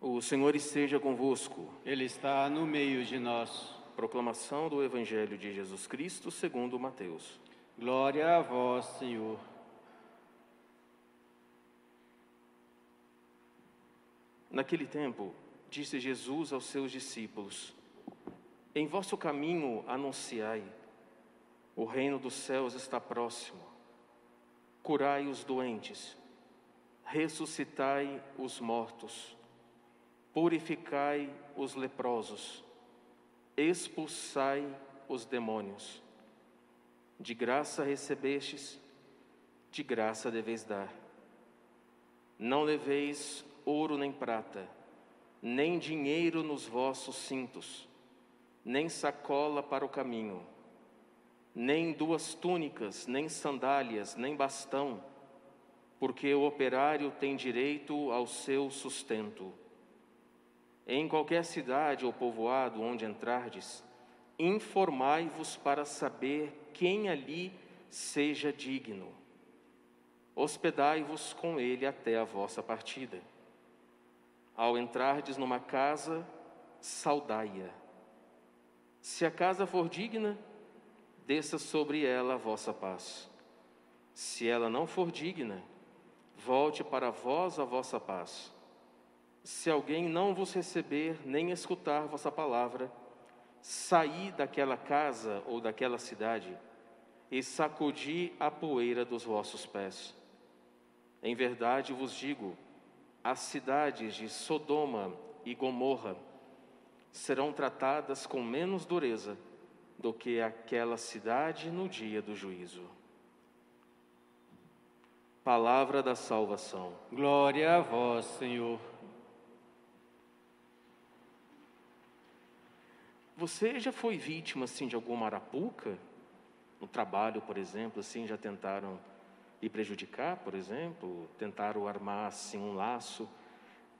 O Senhor esteja convosco. Ele está no meio de nós. Proclamação do Evangelho de Jesus Cristo segundo Mateus. Glória a vós, Senhor. Naquele tempo, disse Jesus aos seus discípulos: Em vosso caminho anunciai, o reino dos céus está próximo. Curai os doentes, ressuscitai os mortos, purificai os leprosos, expulsai os demônios. De graça recebestes, de graça deveis dar. Não leveis ouro nem prata, nem dinheiro nos vossos cintos, nem sacola para o caminho, nem duas túnicas, nem sandálias, nem bastão, porque o operário tem direito ao seu sustento. Em qualquer cidade ou povoado onde entrardes, informai-vos para saber quem ali seja digno. Hospedai-vos com ele até a vossa partida. Ao entrardes numa casa, saudai-a. Se a casa for digna, desça sobre ela a vossa paz. Se ela não for digna, volte para vós a vossa paz. Se alguém não vos receber nem escutar vossa palavra, saí daquela casa ou daquela cidade e sacudi a poeira dos vossos pés. Em verdade vos digo, as cidades de Sodoma e Gomorra serão tratadas com menos dureza do que aquela cidade no dia do juízo. Palavra da salvação. Glória a vós, Senhor. Você já foi vítima assim de alguma arapuca? No trabalho, por exemplo, assim, já tentaram lhe prejudicar, por exemplo, tentaram armar assim um laço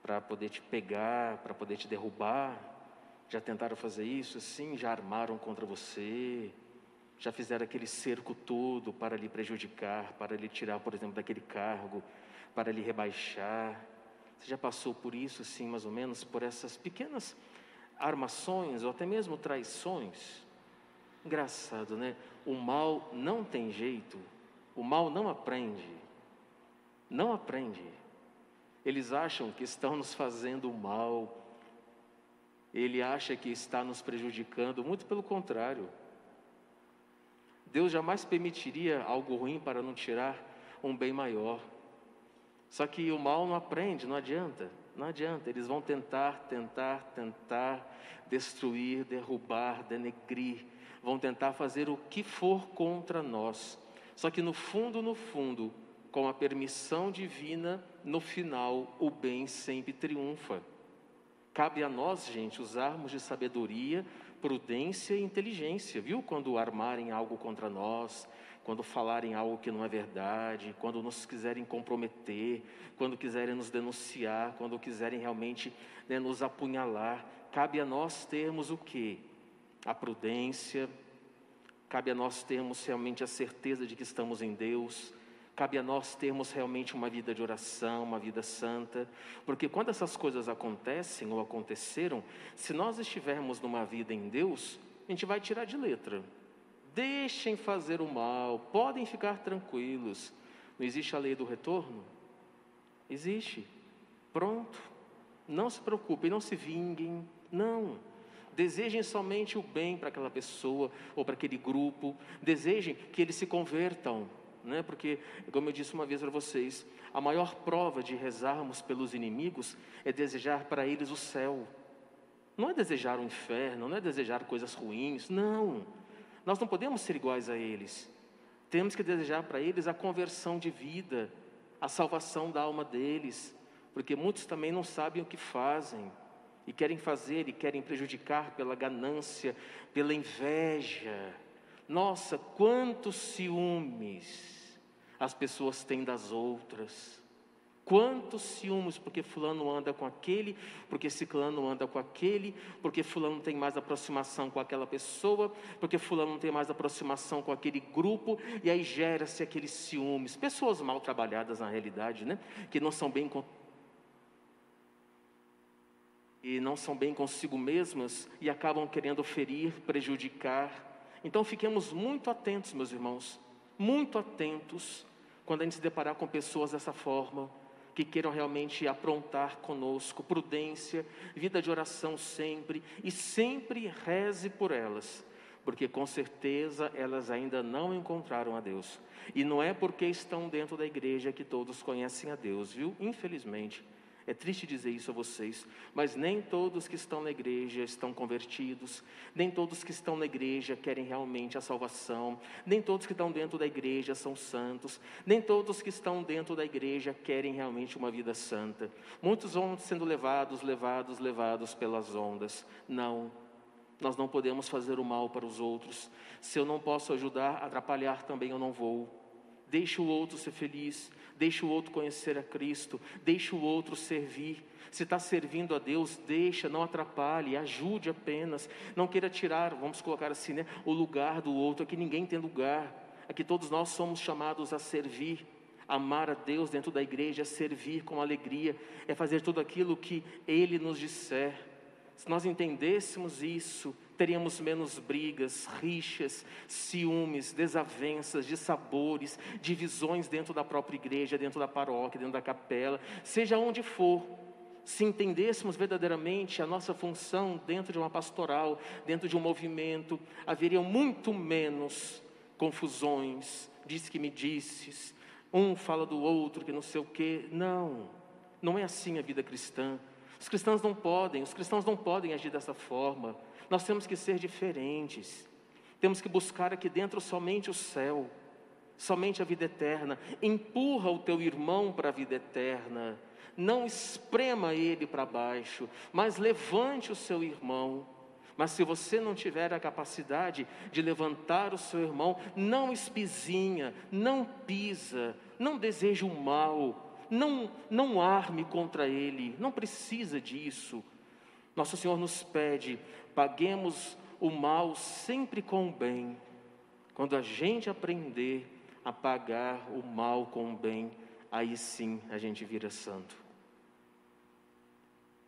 para poder te pegar, para poder te derrubar. Já tentaram fazer isso assim, já armaram contra você, já fizeram aquele cerco todo para lhe prejudicar, para lhe tirar, por exemplo, daquele cargo, para lhe rebaixar. Você já passou por isso assim, mais ou menos, por essas pequenas armações ou até mesmo traições? Engraçado, né? O mal não tem jeito o mal não aprende. Não aprende. Eles acham que estão nos fazendo mal. Ele acha que está nos prejudicando, muito pelo contrário. Deus jamais permitiria algo ruim para não tirar um bem maior. Só que o mal não aprende, não adianta, não adianta. Eles vão tentar, tentar, tentar destruir, derrubar, denegrir, vão tentar fazer o que for contra nós. Só que no fundo, no fundo, com a permissão divina, no final o bem sempre triunfa. Cabe a nós, gente, usarmos de sabedoria, prudência e inteligência, viu? Quando armarem algo contra nós, quando falarem algo que não é verdade, quando nos quiserem comprometer, quando quiserem nos denunciar, quando quiserem realmente né, nos apunhalar, cabe a nós termos o que? A prudência, Cabe a nós termos realmente a certeza de que estamos em Deus. Cabe a nós termos realmente uma vida de oração, uma vida santa, porque quando essas coisas acontecem ou aconteceram, se nós estivermos numa vida em Deus, a gente vai tirar de letra. Deixem fazer o mal, podem ficar tranquilos. Não existe a lei do retorno? Existe. Pronto. Não se preocupem, não se vinguem. Não. Desejem somente o bem para aquela pessoa ou para aquele grupo. Desejem que eles se convertam, né? Porque, como eu disse uma vez para vocês, a maior prova de rezarmos pelos inimigos é desejar para eles o céu. Não é desejar o inferno, não é desejar coisas ruins, não. Nós não podemos ser iguais a eles. Temos que desejar para eles a conversão de vida, a salvação da alma deles, porque muitos também não sabem o que fazem e querem fazer e querem prejudicar pela ganância, pela inveja. Nossa, quantos ciúmes as pessoas têm das outras. Quantos ciúmes, porque fulano anda com aquele, porque ciclano anda com aquele, porque fulano tem mais aproximação com aquela pessoa, porque fulano tem mais aproximação com aquele grupo, e aí gera-se aqueles ciúmes. Pessoas mal trabalhadas na realidade, né? Que não são bem e não são bem consigo mesmas e acabam querendo ferir, prejudicar. Então fiquemos muito atentos, meus irmãos, muito atentos quando a gente se deparar com pessoas dessa forma, que queiram realmente aprontar conosco, prudência, vida de oração sempre, e sempre reze por elas, porque com certeza elas ainda não encontraram a Deus. E não é porque estão dentro da igreja que todos conhecem a Deus, viu? Infelizmente. É triste dizer isso a vocês, mas nem todos que estão na igreja estão convertidos, nem todos que estão na igreja querem realmente a salvação, nem todos que estão dentro da igreja são santos, nem todos que estão dentro da igreja querem realmente uma vida santa. Muitos vão sendo levados, levados, levados pelas ondas. Não, nós não podemos fazer o mal para os outros. Se eu não posso ajudar, atrapalhar também eu não vou. Deixe o outro ser feliz, deixe o outro conhecer a Cristo, deixe o outro servir. Se está servindo a Deus, deixa, não atrapalhe, ajude apenas. Não queira tirar, vamos colocar assim, né, o lugar do outro. Aqui ninguém tem lugar. Aqui todos nós somos chamados a servir. Amar a Deus dentro da igreja é servir com alegria, é fazer tudo aquilo que Ele nos disser. Se nós entendêssemos isso, teríamos menos brigas, rixas, ciúmes, desavenças, dissabores, divisões dentro da própria igreja, dentro da paróquia, dentro da capela, seja onde for. Se entendêssemos verdadeiramente a nossa função dentro de uma pastoral, dentro de um movimento, haveria muito menos confusões, diz que me disses, um fala do outro que não sei o quê. Não, não é assim a vida cristã. Os cristãos não podem, os cristãos não podem agir dessa forma. Nós temos que ser diferentes. Temos que buscar aqui dentro somente o céu, somente a vida eterna. Empurra o teu irmão para a vida eterna. Não esprema ele para baixo, mas levante o seu irmão. Mas se você não tiver a capacidade de levantar o seu irmão, não espizinha, não pisa, não deseja o mal, não, não arme contra ele, não precisa disso. Nosso Senhor nos pede paguemos o mal sempre com o bem. Quando a gente aprender a pagar o mal com o bem, aí sim a gente vira santo.